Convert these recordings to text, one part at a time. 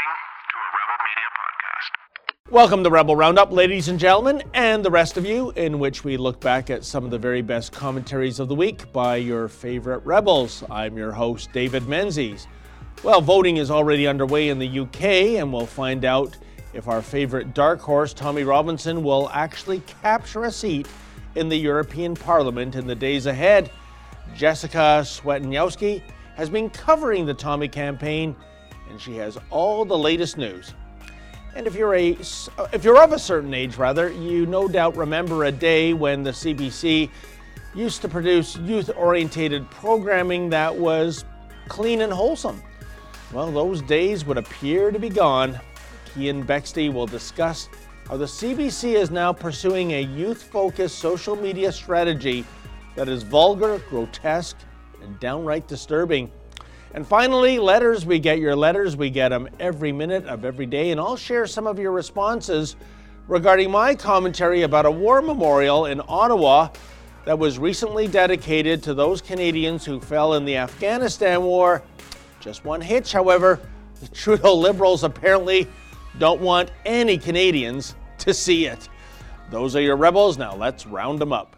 listening to a Rebel Media podcast. Welcome to Rebel Roundup, ladies and gentlemen, and the rest of you, in which we look back at some of the very best commentaries of the week by your favorite Rebels. I'm your host, David Menzies. Well, voting is already underway in the UK, and we'll find out if our favorite dark horse, Tommy Robinson, will actually capture a seat in the European Parliament in the days ahead. Jessica Swetniowski has been covering the Tommy campaign, and she has all the latest news. And if you're a uh, if you're of a certain age rather, you no doubt remember a day when the CBC used to produce youth-orientated programming that was clean and wholesome. Well, those days would appear to be gone. Keean Bexte will discuss how the CBC is now pursuing a youth-focused social media strategy that is vulgar, grotesque, and downright disturbing. And finally, letters. We get your letters. We get them every minute of every day. And I'll share some of your responses regarding my commentary about a war memorial in Ottawa that was recently dedicated to those Canadians who fell in the Afghanistan war. Just one hitch, however. The Trudeau Liberals apparently don't want any Canadians to see it. Those are your rebels. Now let's round them up.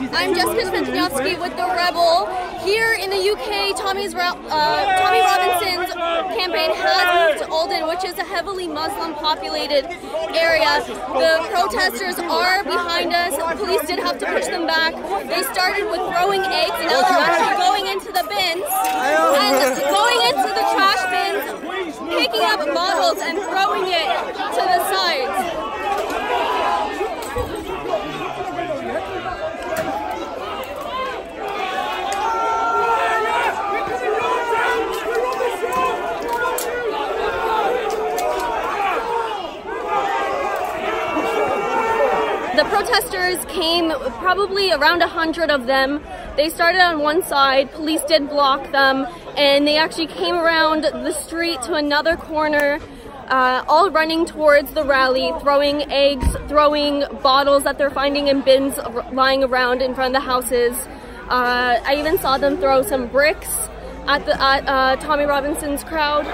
I'm Jessica Swietoniowski with The Rebel. Here in the UK, Tommy's uh, Tommy Robinson's campaign has moved to Oldham, which is a heavily Muslim populated area. The protesters are behind us. Police did have to push them back. They started with throwing eggs, and now they're actually going into the bins and going into the trash bins, picking up bottles and throwing it to the sides. The protesters came, probably around a hundred of them. They started on one side, police did block them, and they actually came around the street to another corner, uh, all running towards the rally, throwing eggs, throwing bottles that they're finding in bins lying around in front of the houses. Uh, I even saw them throw some bricks at the at uh, Tommy Robinson's crowd.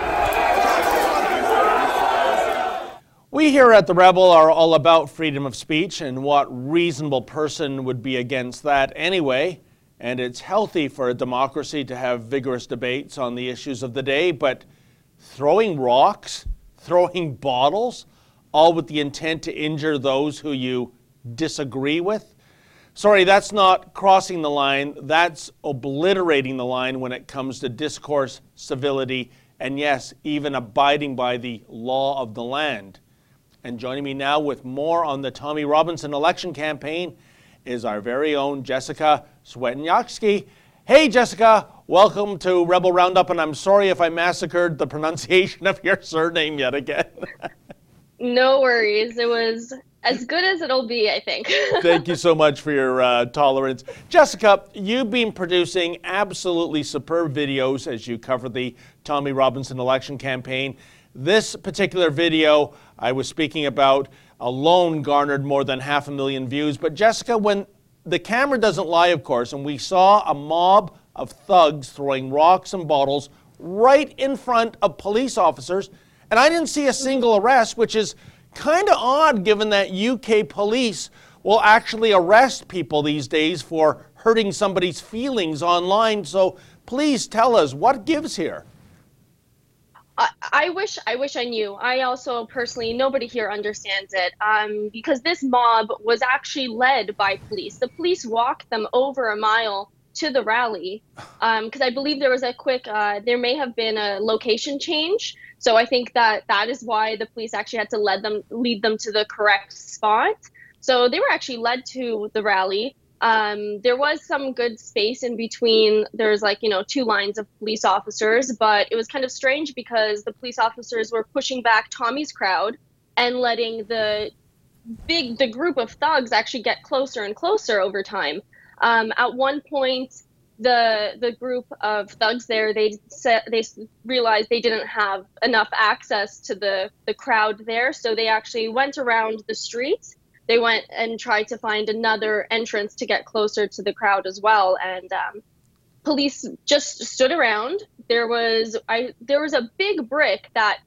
We here at The Rebel are all about freedom of speech, and what reasonable person would be against that anyway? And it's healthy for a democracy to have vigorous debates on the issues of the day, but throwing rocks, throwing bottles, all with the intent to injure those who you disagree with? Sorry, that's not crossing the line, that's obliterating the line when it comes to discourse, civility, and yes, even abiding by the law of the land. And joining me now with more on the Tommy Robinson election campaign is our very own Jessica Swetniowski. Hey, Jessica, welcome to Rebel Roundup, and I'm sorry if I massacred the pronunciation of your surname yet again. no worries. It was as good as it'll be, I think. Thank you so much for your uh, tolerance. Jessica, you've been producing absolutely superb videos as you cover the Tommy Robinson election campaign. This particular video I was speaking about alone garnered more than half a million views. But Jessica, when the camera doesn't lie, of course, and we saw a mob of thugs throwing rocks and bottles right in front of police officers, and I didn't see a single arrest, which is kind of odd given that UK police will actually arrest people these days for hurting somebody's feelings online. So please tell us what gives here. I, wish I wish I knew. I also personally nobody here understands it um, because this mob was actually led by police. The police walked them over a mile to the rally because um, I believe there was a quick uh, there may have been a location change. So I think that that is why the police actually had to lead them lead them to the correct spot. So they were actually led to the rally. Um, there was some good space in between. There's like, you know, two lines of police officers, but it was kind of strange because the police officers were pushing back Tommy's crowd and letting the big, the group of thugs actually get closer and closer over time. Um, at one point, the the group of thugs there they said they realized they didn't have enough access to the the crowd there, so they actually went around the streets they went and tried to find another entrance to get closer to the crowd as well. And um, police just stood around. There was I there was a big brick that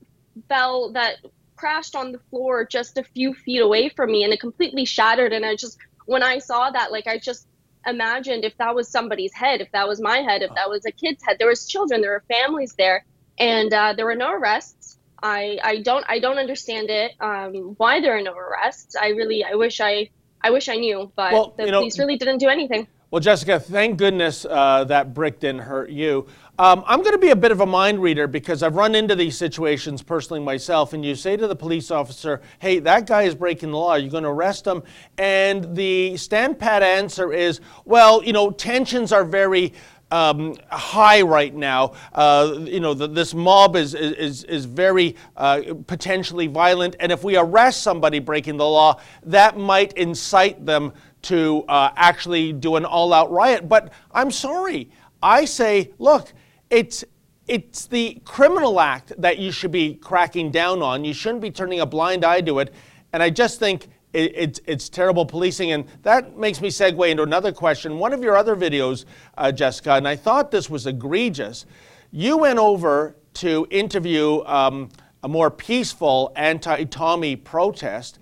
fell that crashed on the floor just a few feet away from me, and it completely shattered. And I just when I saw that, like I just imagined if that was somebody's head, if that was my head, if that was a kid's head. There was children, there were families there, and uh, there were no arrests. I, I don't I don't understand it. Um, why there are no arrests? I really I wish I I wish I knew, but well, the you know, police really didn't do anything. Well, Jessica, thank goodness uh, that brick didn't hurt you. Um, I'm going to be a bit of a mind reader because I've run into these situations personally myself. And you say to the police officer, hey, that guy is breaking the law. You're going to arrest him. And the stand pat answer is, well, you know, tensions are very. Um, high right now. Uh, you know, the, this mob is, is, is very uh, potentially violent, and if we arrest somebody breaking the law, that might incite them to uh, actually do an all out riot. But I'm sorry. I say, look, it's, it's the criminal act that you should be cracking down on. You shouldn't be turning a blind eye to it. And I just think it, it's, it's terrible policing. And that makes me segue into another question. One of your other videos, uh, Jessica, and I thought this was egregious. You went over to interview um, a more peaceful anti Tommy protest,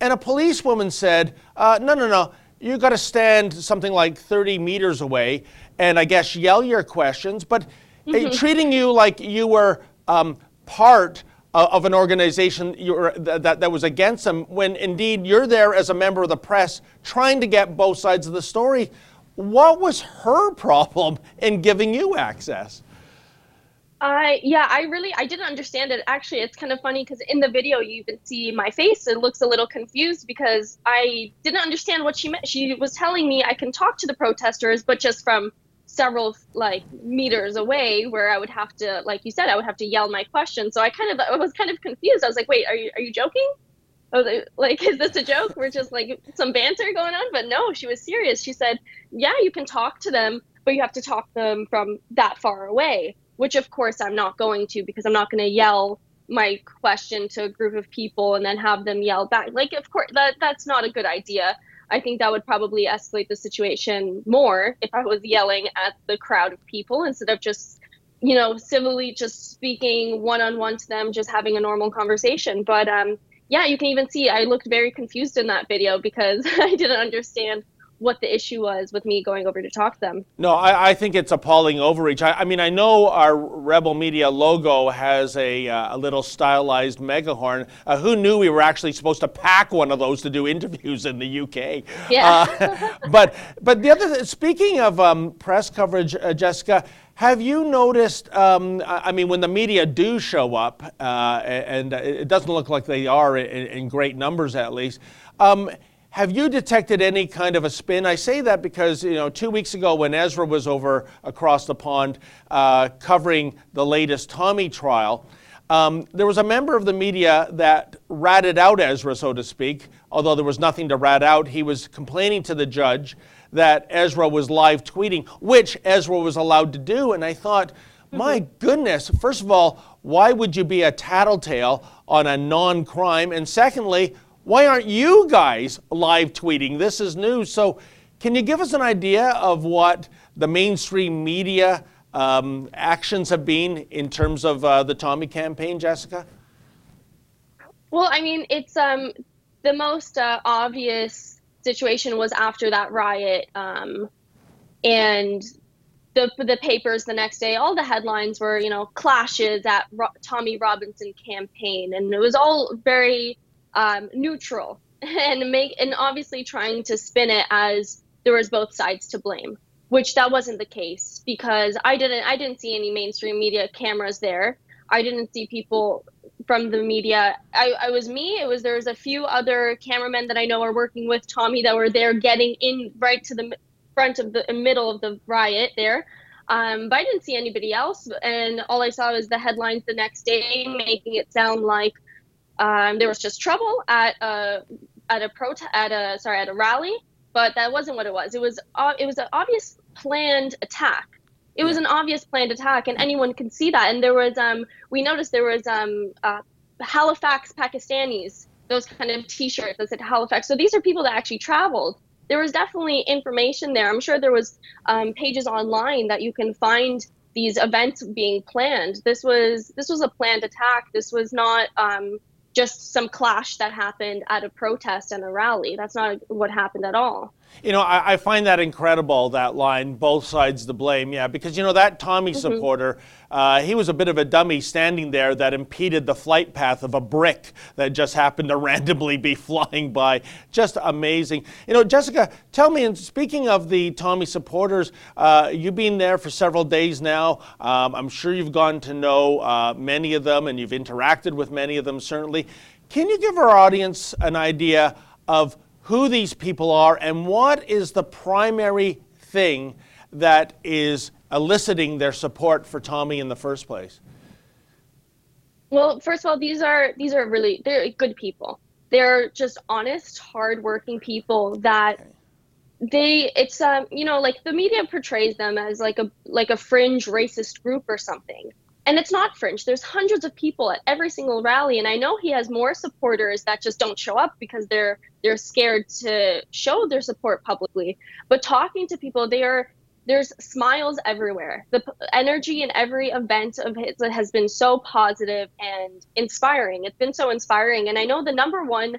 and a policewoman said, uh, No, no, no you got to stand something like 30 meters away and I guess yell your questions, but mm-hmm. treating you like you were um, part Uh, of an organization that, that, that was against them when indeed you're there as a member of the press trying to get both sides of the story. What was her problem in giving you access? I yeah, I really I didn't understand it. Actually, it's kind of funny because in the video you even see my face. It looks a little confused because I didn't understand what she meant. She was telling me I can talk to the protesters, but just from several like meters away, where I would have to, like you said, I would have to yell my question. So I kind of I was kind of confused. I was like, wait, are you are you joking? I was like, like, is this a joke? We're just like some banter going on. But no, she was serious. She said, yeah, you can talk to them, but you have to talk to them from that far away which of course I'm not going to because I'm not going to yell my question to a group of people and then have them yell back. Like, of course, that that's not a good idea. I think that would probably escalate the situation more if I was yelling at the crowd of people instead of just, you know, civilly just speaking one on one to them, just having a normal conversation. But um, yeah, you can even see I looked very confused in that video because I didn't understand what the issue was with me going over to talk to them. No, I, I think it's appalling overreach. I, I, mean, I know our Rebel Media logo has a, uh, a little stylized megahorn. Uh, who knew we were actually supposed to pack one of those to do interviews in the UK? Yeah. Uh, but but the other, speaking of um, press coverage, uh, Jessica. Have you noticed? Um, I mean, when the media do show up, uh, and it doesn't look like they are in, in great numbers, at least. Um, have you detected any kind of a spin? I say that because, you know, two weeks ago when Ezra was over across the pond uh, covering the latest Tommy trial, um, there was a member of the media that ratted out Ezra, so to speak, although there was nothing to rat out. He was complaining to the judge that Ezra was live tweeting, which Ezra was allowed to do. And I thought, mm-hmm. my goodness, first of all, why would you be a tattletale on a non crime? And secondly, why aren't you guys live tweeting? This is news. So, can you give us an idea of what the mainstream media um, actions have been in terms of uh, the Tommy campaign, Jessica? Well, I mean, it's um, the most uh, obvious situation was after that riot, um, and the the papers the next day, all the headlines were, you know, clashes at Ro- Tommy Robinson campaign, and it was all very um, neutral and make and obviously trying to spin it as there was both sides to blame which that wasn't the case because i didn't i didn't see any mainstream media cameras there. I didn't see people from the media. I, I was me it was there was a few other cameramen that i know are working with tommy that were there getting in right to the front of the middle of the riot there. Um, but i didn't see anybody else and all i saw was the headlines the next day making it sound like um, there was just trouble at a at a pro at a sorry at a rally, but that wasn't what it was. It was uh, it was an obvious planned attack. It was an obvious planned attack, and anyone can see that. And there was um we noticed there was um uh, Halifax Pakistanis those kind of T-shirts that said Halifax. So these are people that actually traveled. There was definitely information there. I'm sure there was um, pages online that you can find these events being planned. This was this was a planned attack. This was not um, just some clash that happened at a protest and a rally. That's not what happened at all. You know, I, I, find that incredible, that line, both sides the blame. Yeah, because, you know, that Tommy mm-hmm. supporter, uh, he was a bit of a dummy standing there that impeded the flight path of a brick that just happened to randomly be flying by. Just amazing. You know, Jessica, tell me, and speaking of the Tommy supporters, uh, you've been there for several days now. Um, I'm sure you've gotten to know uh, many of them and you've interacted with many of them, certainly. Can you give our audience an idea of who these people are and what is the primary thing that is eliciting their support for Tommy in the first place? Well, first of all, these are these are really they're good people. They're just honest, hardworking people that they it's um you know like the media portrays them as like a like a fringe racist group or something and it's not fringe. There's hundreds of people at every single rally and i know he has more supporters that just don't show up because they're they're scared to show their support publicly. But talking to people they are there's smiles everywhere. The energy in every event of his has been so positive and inspiring. It's been so inspiring and i know the number one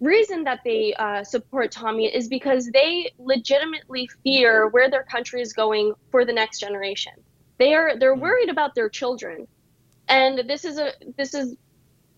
reason that they uh, support tommy is because they legitimately fear where their country is going for the next generation they are they're hmm. worried about their children. And this is a this is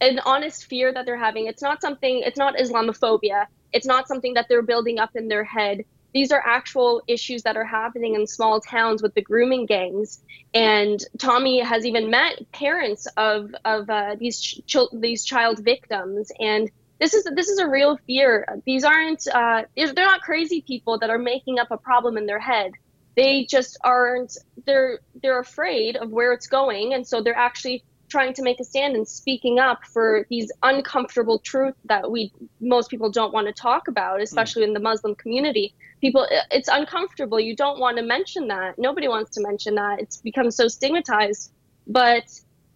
an honest fear that they're having. It's not something it's not Islamophobia. It's not something that they're building up in their head. These are actual issues that are happening in small towns with the grooming gangs. And Tommy has even met parents of of uh, these ch- these child victims. And this is this is a real fear. These aren't uh, they're not crazy people that are making up a problem in their head they just aren't they're they're afraid of where it's going. And so they're actually trying to make a stand and speaking up for these uncomfortable truths that we most people don't want to talk about especially mm. in the muslim community. People it's uncomfortable. You don't want to mention that. Nobody wants to mention that. It's become so stigmatized. But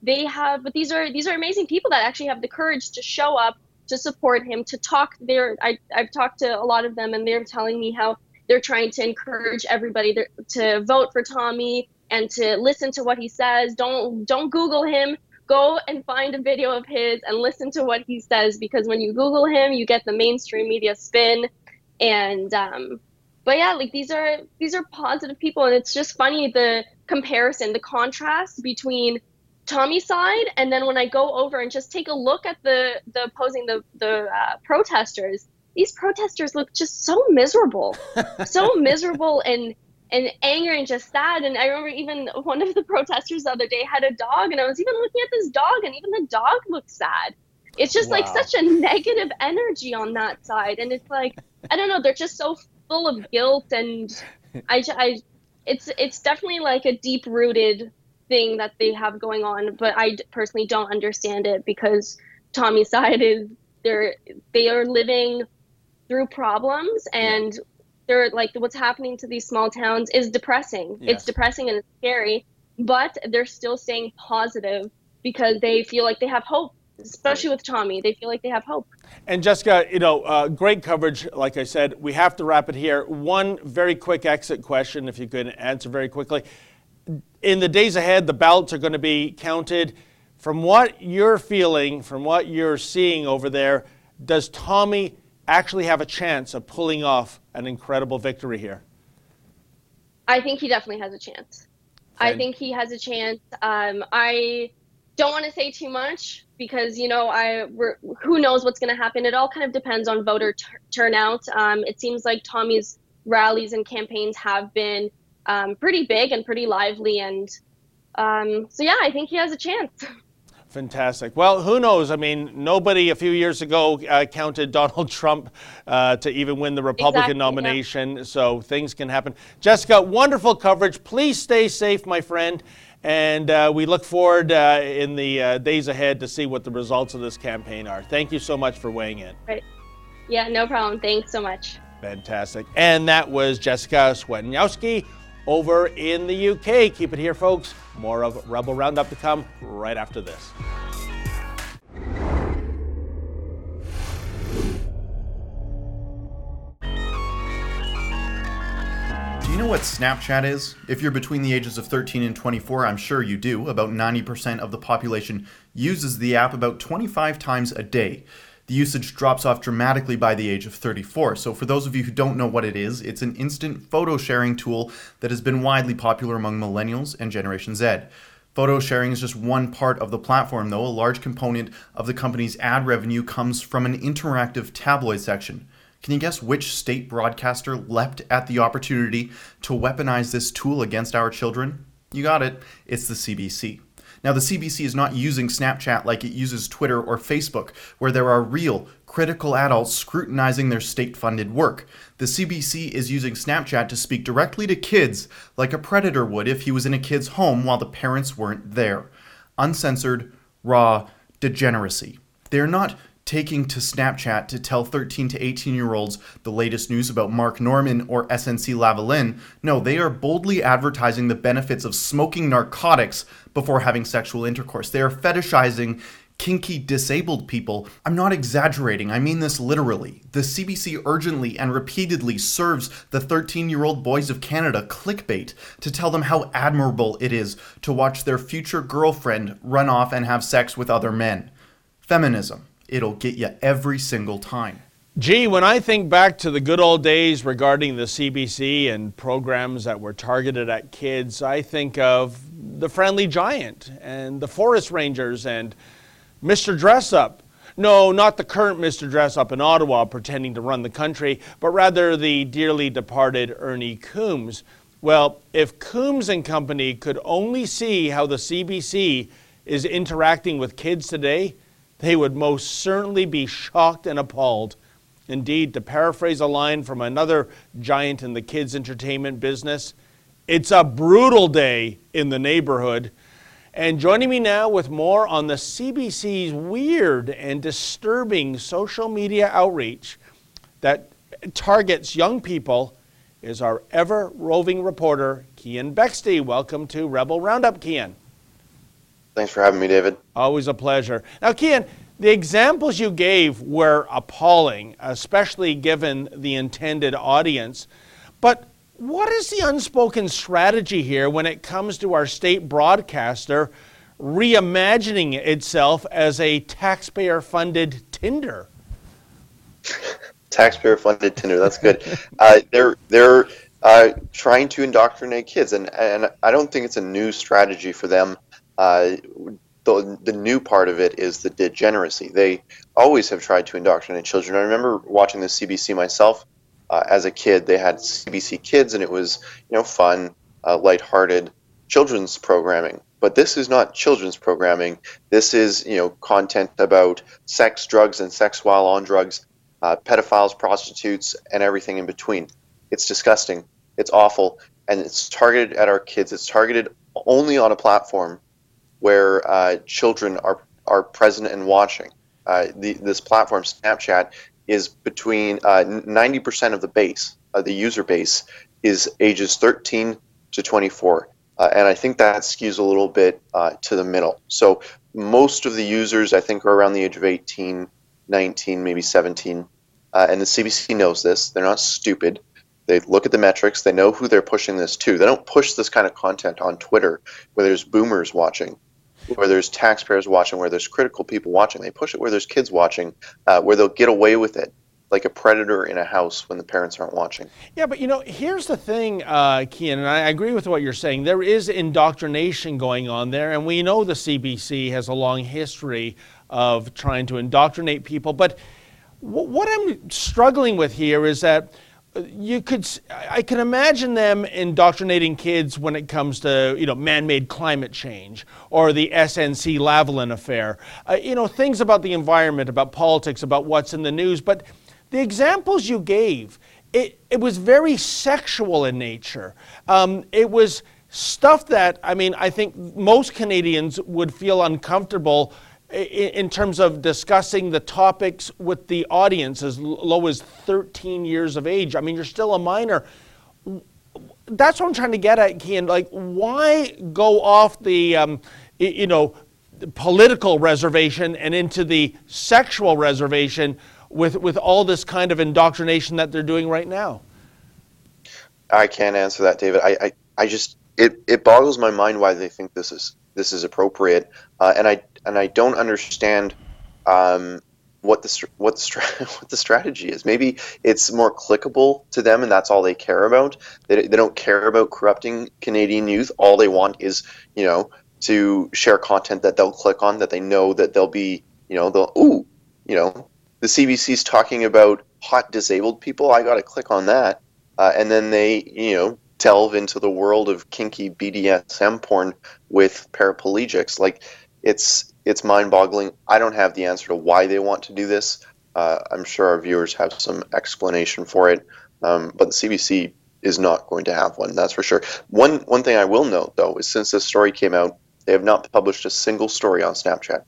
they have but these are these are amazing people that actually have the courage to show up to support him to talk there I, i've talked to a lot of them and they're telling me how they're trying to encourage everybody to vote for Tommy and to listen to what he says. Don't don't Google him. Go and find a video of his and listen to what he says because when you Google him, you get the mainstream media spin. And um, but yeah, like these are these are positive people, and it's just funny the comparison, the contrast between Tommy's side, and then when I go over and just take a look at the the opposing the the uh, protesters, these protesters look just so miserable, so miserable and and angry and just sad. And I remember even one of the protesters the other day had a dog, and I was even looking at this dog, and even the dog looked sad. It's just wow. like such a negative energy on that side, and it's like I don't know, they're just so full of guilt, and I, I it's it's definitely like a deep rooted thing that they have going on, but I personally don't understand it because Tommy's side is they're they are living through problems and yeah. they're like what's happening to these small towns is depressing yes. it's depressing and it's scary but they're still staying positive because they feel like they have hope especially with Tommy. They feel like they have hope. And Jessica, you know, uh, great coverage. Like I said, we have to wrap it here. One very quick exit question, if you could answer very quickly. In the days ahead, the ballots are going to be counted. From what you're feeling, from what you're seeing over there, does Tommy actually have a chance of pulling off an incredible victory here? I think he definitely has a chance. I think he has a chance. Um, I don't want to say too much because you know I who knows what's going to happen. It all kind of depends on voter t- turnout. Um, it seems like Tommy's rallies and campaigns have been um, pretty big and pretty lively, and um, so yeah, I think he has a chance. Fantastic. Well, who knows? I mean, nobody a few years ago uh, counted Donald Trump uh, to even win the Republican exactly, nomination, yeah. so things can happen. Jessica, wonderful coverage. Please stay safe, my friend, and uh, we look forward uh, in the uh, days ahead to see what the results of this campaign are. Thank you so much for weighing in. Right. Yeah, no problem. Thanks so much. Fantastic. And that was Jessica Swetniowski over in the UK. Keep it here, folks. More of Rebel Roundup to come right after this. you know what Snapchat is? If you're between the ages of 13 and 24, I'm sure you do. About 90% of the population uses the app about 25 times a day. The usage drops off dramatically by the age of 34. So, for those of you who don't know what it is, it's an instant photo sharing tool that has been widely popular among millennials and Generation Z. Photo sharing is just one part of the platform, though. A large component of the company's ad revenue comes from an interactive tabloid section. Can you guess which state broadcaster leapt at the opportunity to weaponize this tool against our children? You got it, it's the CBC. Now, the CBC is not using Snapchat like it uses Twitter or Facebook, where there are real, critical adults scrutinizing their state funded work. The CBC is using Snapchat to speak directly to kids like a predator would if he was in a kid's home while the parents weren't there. Uncensored, raw degeneracy. They're not taking to Snapchat to tell 13 to 18 year olds the latest news about Mark Norman or SNC Lavalin. No, they are boldly advertising the benefits of smoking narcotics before having sexual intercourse. They are fetishizing kinky disabled people. I'm not exaggerating, I mean this literally. The CBC urgently and repeatedly serves the 13 year old boys of Canada clickbait to tell them how admirable it is to watch their future girlfriend run off and have sex with other men. Feminism it'll get you every single time. Gee, when I think back to the good old days regarding the CBC and programs that were targeted at kids, I think of the Friendly Giant and the Forest Rangers and Mr. Dress Up. No, not the current Mr. Dress Up in Ottawa pretending to run the country, but rather the dearly departed Ernie Coombs. Well, if Coombs and company could only see how the CBC is interacting with kids today, they would most certainly be shocked and appalled. Indeed, to paraphrase a line from another giant in the kids' entertainment business, it's a brutal day in the neighborhood. And joining me now with more on the CBC's weird and disturbing social media outreach that targets young people is our ever roving reporter, Keean Bexte. Welcome to Rebel Roundup, Keean. Thanks for having me, David. Always a pleasure. Now, Keean, the examples you gave were appalling, especially given the intended audience. But what is the unspoken strategy here when it comes to our state broadcaster reimagining itself as a taxpayer funded Tinder? taxpayer funded Tinder, that's good. uh, they're they're uh, trying to indoctrinate kids, and, and I don't think it's a new strategy for them. Uh, the, the new part of it is the degeneracy. They always have tried to indoctrinate children. I remember watching the CBC myself uh, as a kid. They had CBC Kids, and it was you know fun, uh, lighthearted children's programming. But this is not children's programming. This is you know content about sex, drugs, and sex while on drugs, uh, pedophiles, prostitutes, and everything in between. It's disgusting. It's awful, and it's targeted at our kids. It's targeted only on a platform where uh, children are are present and watching. Uh, the, this platform, Snapchat, is between uh, 90% of the base, uh, the user base, is ages 13 to 24. Uh, and I think that skews a little bit to the middle. So most of the users, I think, are around the age of 18, 19, maybe 17. and the CBC knows this. They're not stupid. They look at the metrics. They know who they're pushing this to. They don't push this kind of content on Twitter where there's boomers watching where there's taxpayers watching, where there's critical people watching. They push it where there's kids watching, uh, where they'll get away with it like a predator in a house when the parents aren't watching. Yeah, but you know, here's the thing, uh, Keean, and I agree with what you're saying. There is indoctrination going on there, and we know the CBC has a long history of trying to indoctrinate people. But w- what I'm struggling with here is that you could i can imagine them indoctrinating kids when it comes to you know man-made climate change or the snc lavalin affair. Uh, you know things about the environment about politics about what's in the news but the examples you gave it, it was very sexual in nature. Um, it was stuff that i mean i think most canadians would feel uncomfortable in terms of discussing the topics with the audience as low as 13 years of age. I mean, you're still a minor. That's what I'm trying to get at, Keean. Like, why go off the, um, you know, political reservation and into the sexual reservation with, with all this kind of indoctrination that they're doing right now? I can't answer that, David. I, I, I just it, it boggles my mind why they think this is this is appropriate, uh, and I and I don't understand um, what the what the what the strategy is. Maybe it's more clickable to them, and that's all they care about. They, they don't care about corrupting Canadian youth. All they want is you know to share content that they'll click on, that they know that they'll be you know they'll ooh you know the CBC's talking about hot disabled people. I got to click on that, uh, and then they you know delve into the world of kinky BDSM porn with paraplegics. Like it's it's mind-boggling. I don't have the answer to why they want to do this. Uh, I'm sure our viewers have some explanation for it, um, but the CBC is not going to have one. That's for sure. One one thing I will note though is since this story came out, they have not published a single story on Snapchat.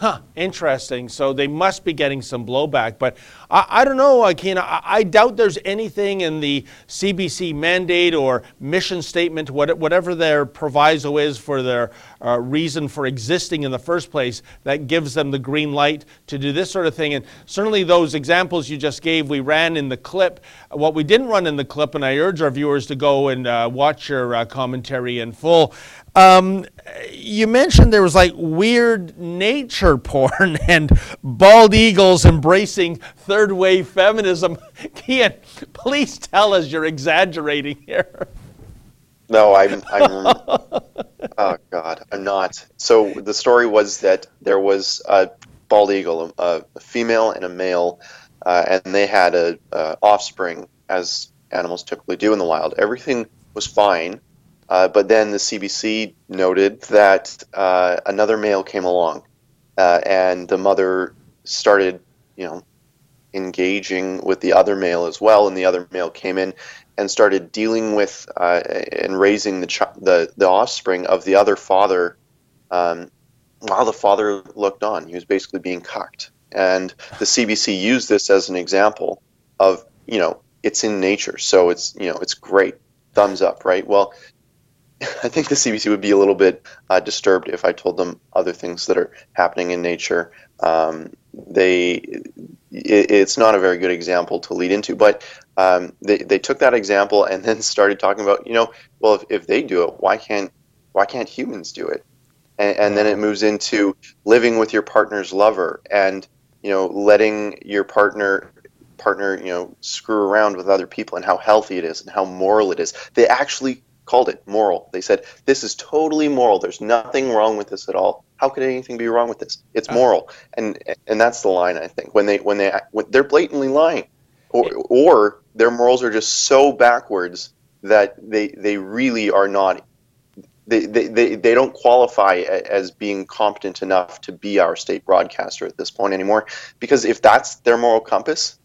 Huh, interesting. So they must be getting some blowback. But I, I don't know, Akina. I, I, doubt there's anything in the CBC mandate or mission statement, what, whatever their proviso is for their uh, reason for existing in the first place, that gives them the green light to do this sort of thing. And certainly those examples you just gave, we ran in the clip. What we didn't run in the clip, and I urge our viewers to go and uh, watch your uh, commentary in full, um, you mentioned there was like weird nature porn and bald eagles embracing third wave feminism. Keean, please tell us you're exaggerating here. No, I'm. I'm oh God, I'm not. So the story was that there was a bald eagle, a, a female and a male, uh, and they had a, a offspring, as animals typically do in the wild. Everything was fine uh, but then the CBC noted that uh, another male came along, uh, and the mother started, you know, engaging with the other male as well. And the other male came in and started dealing with uh, and raising the, ch- the the offspring of the other father, um, while the father looked on. He was basically being cucked, and the CBC used this as an example of, you know, it's in nature, so it's you know it's great thumbs up, right? Well, I think the CBC would be a little bit uh, disturbed if I told them other things that are happening in nature. Um, they, it, it's not a very good example to lead into, but um, they, they took that example and then started talking about, you know, well, if, if they do it, why can't why can't humans do it? And, and then it moves into living with your partner's lover and you know letting your partner partner you know screw around with other people and how healthy it is and how moral it is. They actually called it moral. They said this is totally moral. There's nothing wrong with this at all. How could anything be wrong with this? It's uh. moral, and and that's the line I think when they when they when they're blatantly lying, or or their morals are just so backwards that they they really are not. They, they, they, they don't qualify as being competent enough to be our state broadcaster at this point anymore because if that's their moral compass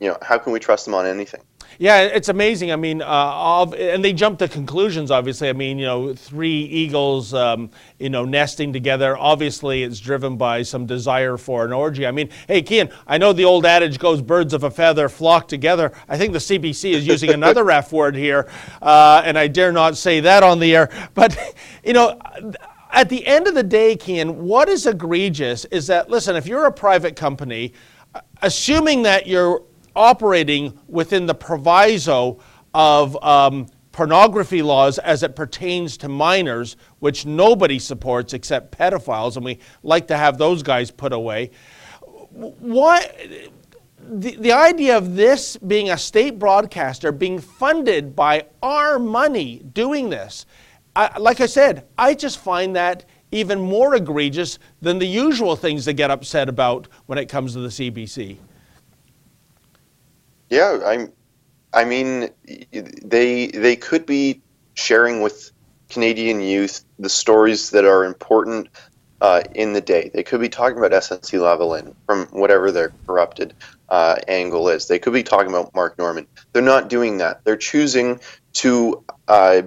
you know how can we trust them on anything yeah, it's amazing. I mean, uh, and they jump to conclusions. Obviously, I mean, you know, three eagles, um, you know, nesting together. Obviously, it's driven by some desire for an orgy. I mean, hey, Keean, I know the old adage goes, "Birds of a feather flock together." I think the CBC is using another F word here, uh, and I dare not say that on the air. But you know at the end of the day, Keean, what is egregious is that, listen, if you're a private company, assuming that you're operating within the proviso of um, pornography laws as it pertains to minors, which nobody supports except pedophiles, and we like to have those guys put away. Why? The, the idea of this being a state broadcaster being funded by our money doing this, I, like I said, I just find that even more egregious than the usual things they get upset about when it comes to the CBC. Yeah, I'm. I mean, they they could be sharing with Canadian youth the stories that are important uh, in the day. They could be talking about SNC Lavalin from whatever their corrupted uh, angle is. They could be talking about Mark Norman. They're not doing that. They're choosing to uh,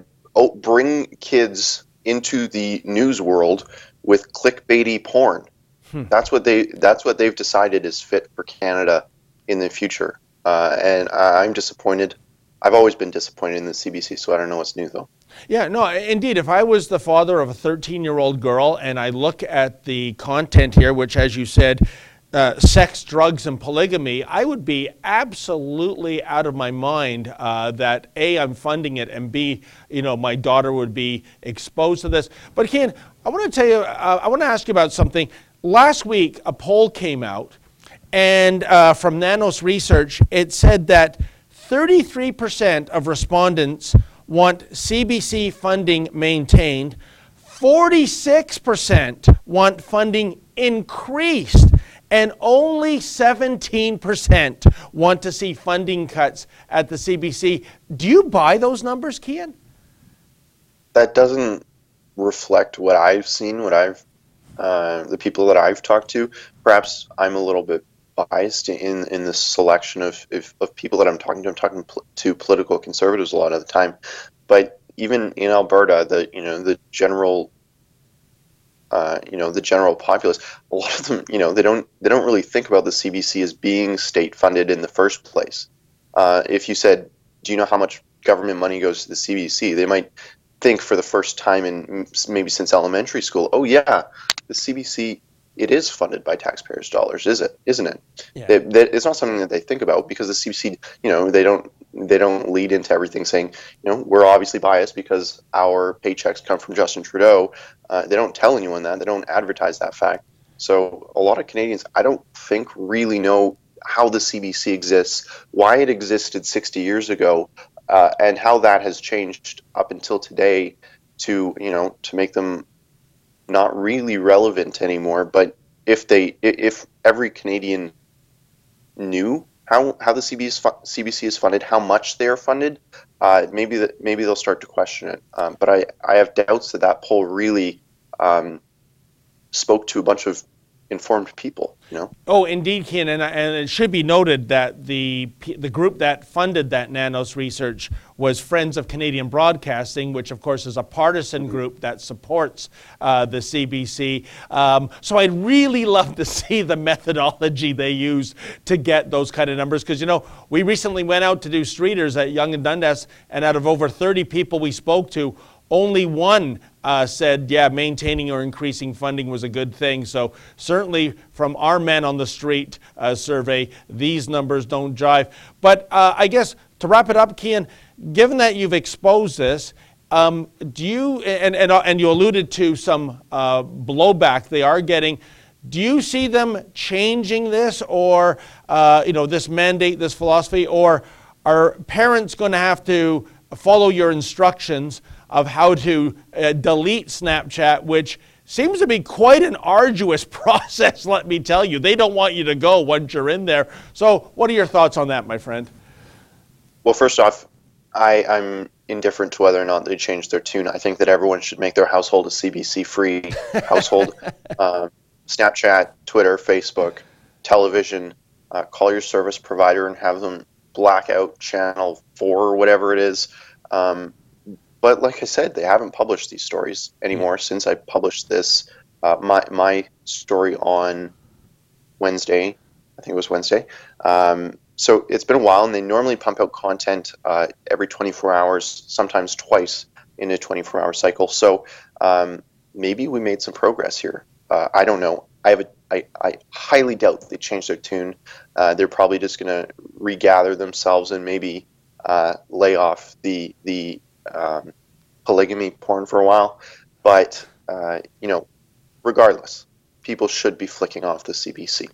bring kids into the news world with clickbaity porn. Hmm. That's what they. That's what they've decided is fit for Canada in the future. Uh, and I'm disappointed. I've always been disappointed in the CBC, so I don't know what's new though. Yeah, no, indeed. If I was the father of a 13 year old girl and I look at the content here, which, as you said, uh, sex, drugs, and polygamy, I would be absolutely out of my mind uh, that A, I'm funding it, and B, you know, my daughter would be exposed to this. But Ken, I want to tell you, uh, I want to ask you about something. Last week, a poll came out, and uh, from Nanos Research, it said that 33% of respondents want CBC funding maintained. 46% want funding increased, and only 17% want to see funding cuts at the CBC. Do you buy those numbers, Keean? That doesn't reflect what I've seen, what I've uh, the people that I've talked to. Perhaps I'm a little bit biased in in the selection of, of, of people that I'm talking to. I'm talking to political conservatives a lot of the time, but even in Alberta, the you know the general uh, you know the general populace, a lot of them you know they don't they don't really think about the CBC as being state funded in the first place. Uh, if you said, "Do you know how much government money goes to the CBC?" They might think for the first time in maybe since elementary school, "Oh yeah, the CBC it is funded by taxpayers' dollars, is it? Isn't it? Yeah. It, it's not something that they think about because the CBC, you know, they don't they don't lead into everything saying, you know, we're obviously biased because our paychecks come from Justin Trudeau. Uh, they don't tell anyone that. They don't advertise that fact. So a lot of Canadians, I don't think, really know how the CBC exists, why it existed 60 years ago, uh, and how that has changed up until today to you know to make them not really relevant anymore. But if they, if every Canadian knew how, how the CBC is, fu- CBC is funded, how much they are funded, uh, maybe that maybe they'll start to question it. Um, but I, I have doubts that that poll really um, spoke to a bunch of informed people. You know. Oh, indeed, Ken, and, and it should be noted that the the group that funded that Nanos research was Friends of Canadian Broadcasting, which of course is a partisan mm-hmm. group that supports uh, the CBC. Um, so I'd really love to see the methodology they used to get those kind of numbers, because you know we recently went out to do streeters at Yonge and Dundas, and out of over 30 people we spoke to, only one uh, said, yeah, maintaining or increasing funding was a good thing. So, certainly from our men on the street uh, survey, these numbers don't jive. But uh, I guess to wrap it up, Keean, given that you've exposed this, um, do you, and, and, and you alluded to some uh, blowback they are getting, do you see them changing this or, uh, you know, this mandate, this philosophy, or are parents going to have to follow your instructions? Of how to uh, delete Snapchat, which seems to be quite an arduous process, let me tell you. They don't want you to go once you're in there. So, what are your thoughts on that, my friend? Well, first off, I, I'm indifferent to whether or not they change their tune. I think that everyone should make their household a CBC free household. Um, Snapchat, Twitter, Facebook, television, uh, call your service provider and have them black out channel four or whatever it is. Um, but like I said, they haven't published these stories anymore mm-hmm. since I published this. Uh, my my story on Wednesday, I think it was Wednesday. Um, so it's been a while, and they normally pump out content uh, every 24 hours, sometimes twice in a 24-hour cycle. So um, maybe we made some progress here. Uh, I don't know. I have a I, I highly doubt they changed their tune. Uh, they're probably just going to regather themselves and maybe uh, lay off the the um, polygamy porn for a while, but uh, you know, regardless, people should be flicking off the CBC.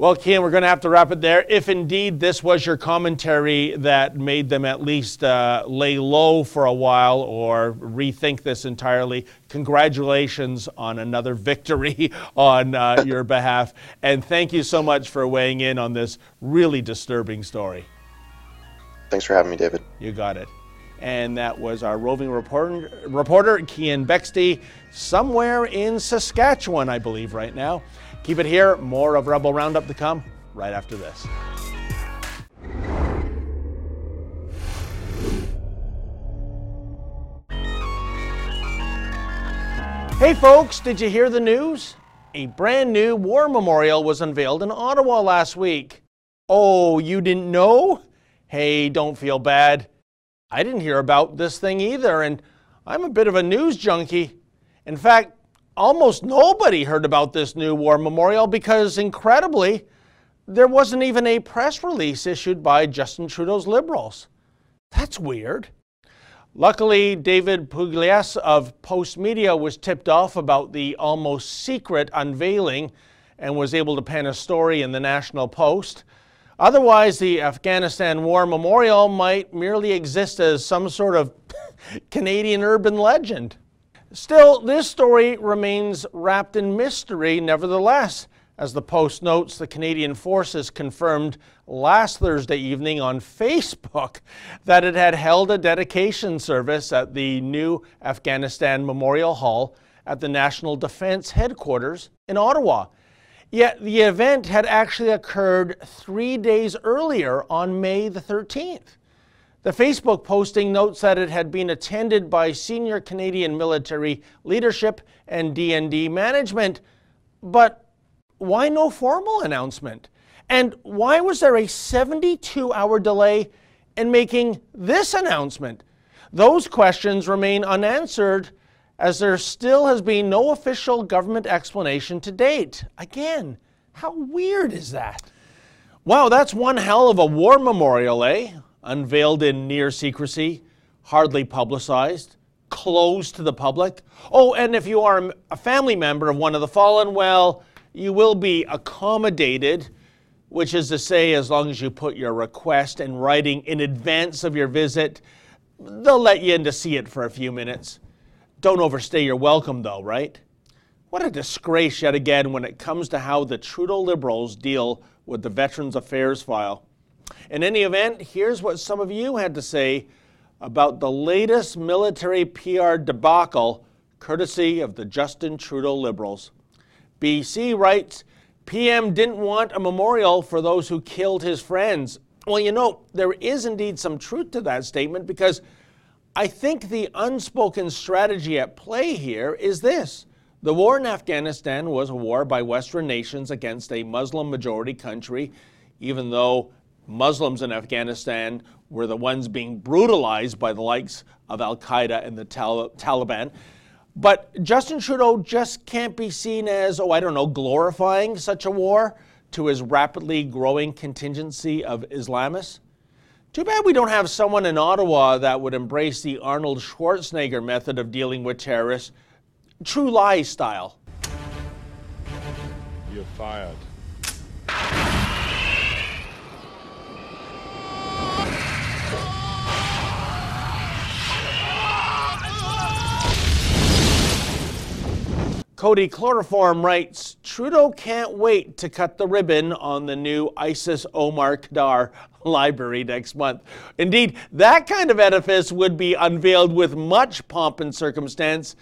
Well, Ken, we're going to have to wrap it there. If indeed this was your commentary that made them at least uh, lay low for a while or rethink this entirely, congratulations on another victory on uh, your behalf. And thank you so much for weighing in on this really disturbing story. Thanks for having me, David. You got it and that was our roving reporter, reporter Keean Bexte, somewhere in Saskatchewan, I believe, right now. Keep it here. More of Rebel Roundup to come right after this. Hey, folks, did you hear the news? A brand new war memorial was unveiled in Ottawa last week. Oh, you didn't know? Hey, don't feel bad. I didn't hear about this thing either, and I'm a bit of a news junkie. In fact, almost nobody heard about this new war memorial because, incredibly, there wasn't even a press release issued by Justin Trudeau's Liberals. That's weird. Luckily, David Pugliese of Post Media was tipped off about the almost secret unveiling and was able to pen a story in the National Post. Otherwise, the Afghanistan War Memorial might merely exist as some sort of Canadian urban legend. Still, this story remains wrapped in mystery nevertheless. As the Post notes, the Canadian Forces confirmed last Thursday evening on Facebook that it had held a dedication service at the new Afghanistan Memorial Hall at the National Defence Headquarters in Ottawa. Yet the event had actually occurred three days earlier on May the 13th. The Facebook posting notes that it had been attended by senior Canadian military leadership and DND management, but why no formal announcement? And why was there a 72 hour delay in making this announcement? Those questions remain unanswered as there still has been no official government explanation to date. Again, how weird is that? Wow, that's one hell of a war memorial, eh? Unveiled in near secrecy, hardly publicized, closed to the public. Oh, and if you are a family member of one of the fallen, well, you will be accommodated, which is to say, as long as you put your request in writing in advance of your visit, they'll let you in to see it for a few minutes. Don't overstay your welcome, though, right? What a disgrace yet again when it comes to how the Trudeau Liberals deal with the Veterans Affairs file. In any event, here's what some of you had to say about the latest military PR debacle courtesy of the Justin Trudeau Liberals. BC writes PM didn't want a memorial for those who killed his friends. Well, you know, there is indeed some truth to that statement because I think the unspoken strategy at play here is this. The war in Afghanistan was a war by Western nations against a Muslim majority country, even though Muslims in Afghanistan were the ones being brutalized by the likes of Al Qaeda and the Taliban. But Justin Trudeau just can't be seen as, oh, I don't know, glorifying such a war to his rapidly growing contingency of Islamists. Too bad we don't have someone in Ottawa that would embrace the Arnold Schwarzenegger method of dealing with terrorists, true lies style. You're fired. Cody Chloroform writes Trudeau can't wait to cut the ribbon on the new ISIS Omar Khadr library next month. Indeed, that kind of edifice would be unveiled with much pomp and circumstance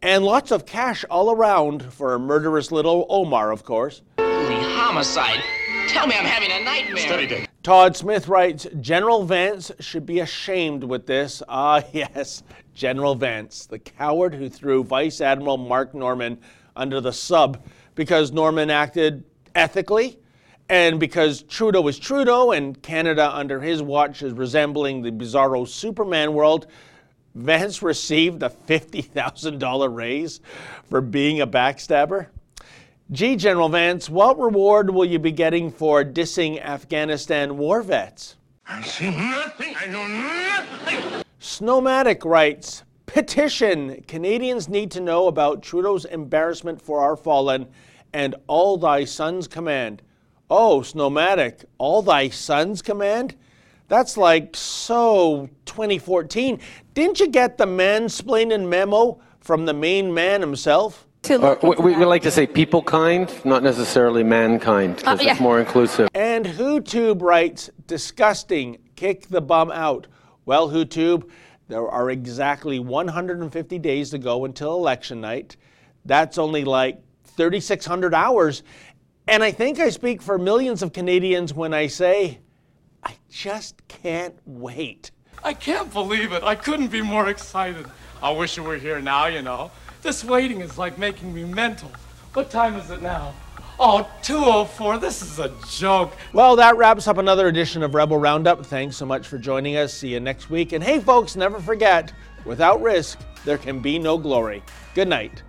and lots of cash all around for a murderous little Omar, of course. Holy homicide! Tell me I'm having a nightmare. Steady, Dick. Todd Smith writes General Vance should be ashamed with this. Ah, yes, General Vance, the coward who threw Vice Admiral Mark Norman under the sub because Norman acted ethically and because Trudeau is Trudeau and Canada under his watch is resembling the bizarro Superman world. Vance received a $50,000 raise for being a backstabber. Gee, General Vance, what reward will you be getting for dissing Afghanistan war vets? I see nothing. I know nothing. Snowmatic writes Petition Canadians need to know about Trudeau's embarrassment for our fallen and all thy sons command. Oh, Snowmatic, all thy sons command? That's like so 2014. Didn't you get the mansplaining memo from the main man himself? Uh, we, we like to say people kind, not necessarily mankind, because Uh, yeah. it's more inclusive. And WhoTube writes, disgusting, kick the bum out. Well, WhoTube, there are exactly 150 days to go until election night. That's only like 3,600 hours. And I think I speak for millions of Canadians when I say, I just can't wait. I can't believe it. I couldn't be more excited. I wish you were here now, you know. This waiting is like making me mental. What time is it now? Oh, 204. This is a joke. Well, that wraps up another edition of Rebel Roundup. Thanks so much for joining us. See you next week. And hey, folks, never forget without risk, there can be no glory. Good night.